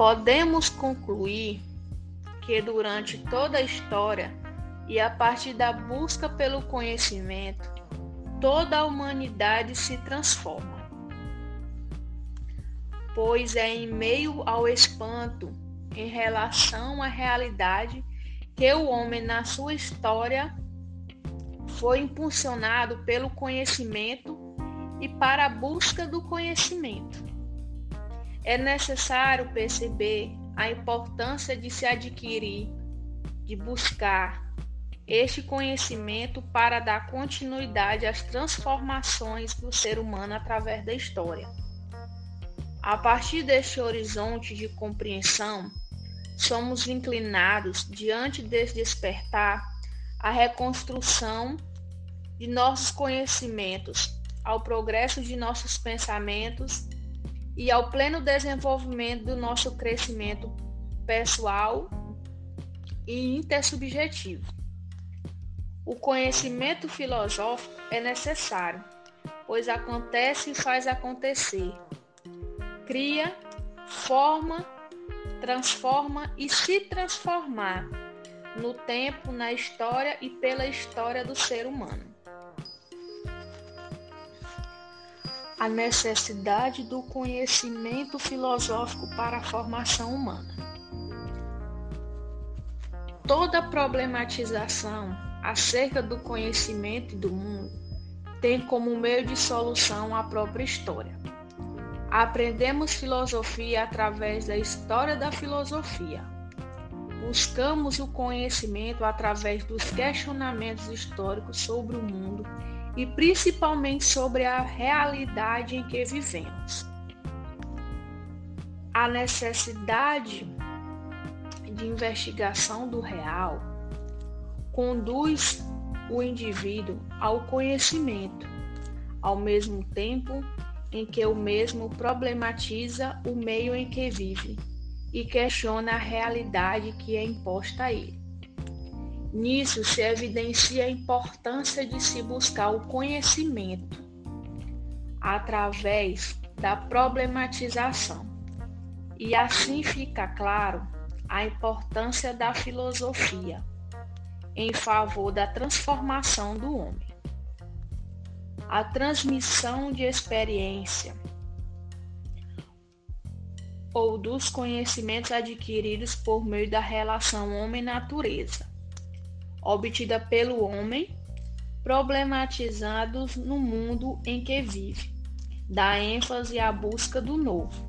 Podemos concluir que durante toda a história e a partir da busca pelo conhecimento, toda a humanidade se transforma. Pois é em meio ao espanto em relação à realidade que o homem, na sua história, foi impulsionado pelo conhecimento e para a busca do conhecimento. É necessário perceber a importância de se adquirir, de buscar este conhecimento para dar continuidade às transformações do ser humano através da história. A partir deste horizonte de compreensão, somos inclinados, diante desse despertar, à reconstrução de nossos conhecimentos, ao progresso de nossos pensamentos e ao pleno desenvolvimento do nosso crescimento pessoal e intersubjetivo. O conhecimento filosófico é necessário, pois acontece e faz acontecer. Cria, forma, transforma e se transformar no tempo, na história e pela história do ser humano. A necessidade do conhecimento filosófico para a formação humana. Toda problematização acerca do conhecimento do mundo tem como meio de solução a própria história. Aprendemos filosofia através da história da filosofia. Buscamos o conhecimento através dos questionamentos históricos sobre o mundo e principalmente sobre a realidade em que vivemos. A necessidade de investigação do real conduz o indivíduo ao conhecimento, ao mesmo tempo em que o mesmo problematiza o meio em que vive e questiona a realidade que é imposta a ele. Nisso se evidencia a importância de se buscar o conhecimento através da problematização. E assim fica claro a importância da filosofia em favor da transformação do homem. A transmissão de experiência ou dos conhecimentos adquiridos por meio da relação homem-natureza, obtida pelo homem, problematizados no mundo em que vive, dá ênfase à busca do novo.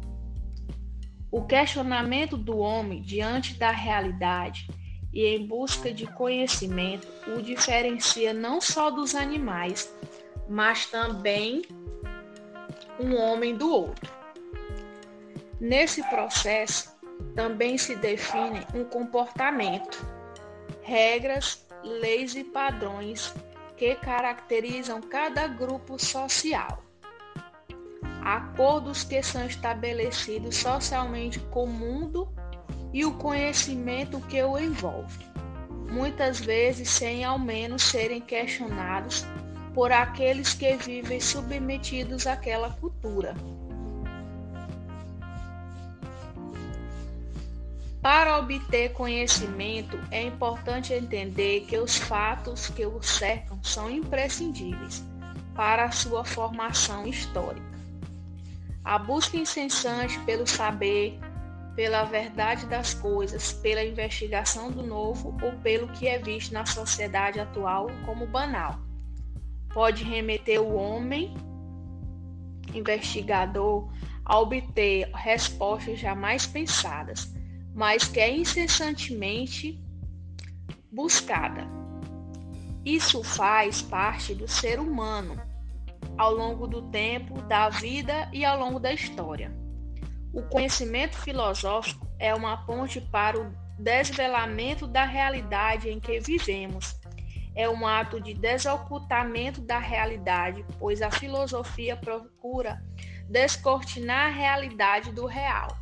O questionamento do homem diante da realidade e em busca de conhecimento o diferencia não só dos animais, mas também um homem do outro. Nesse processo também se define um comportamento, regras, leis e padrões que caracterizam cada grupo social. Acordos que são estabelecidos socialmente com o mundo e o conhecimento que o envolve, muitas vezes sem ao menos serem questionados por aqueles que vivem submetidos àquela cultura. Para obter conhecimento, é importante entender que os fatos que o cercam são imprescindíveis para a sua formação histórica. A busca incessante pelo saber, pela verdade das coisas, pela investigação do novo ou pelo que é visto na sociedade atual como banal. Pode remeter o homem investigador a obter respostas jamais pensadas, mas que é incessantemente buscada. Isso faz parte do ser humano ao longo do tempo, da vida e ao longo da história. O conhecimento filosófico é uma ponte para o desvelamento da realidade em que vivemos. É um ato de desocultamento da realidade, pois a filosofia procura descortinar a realidade do real.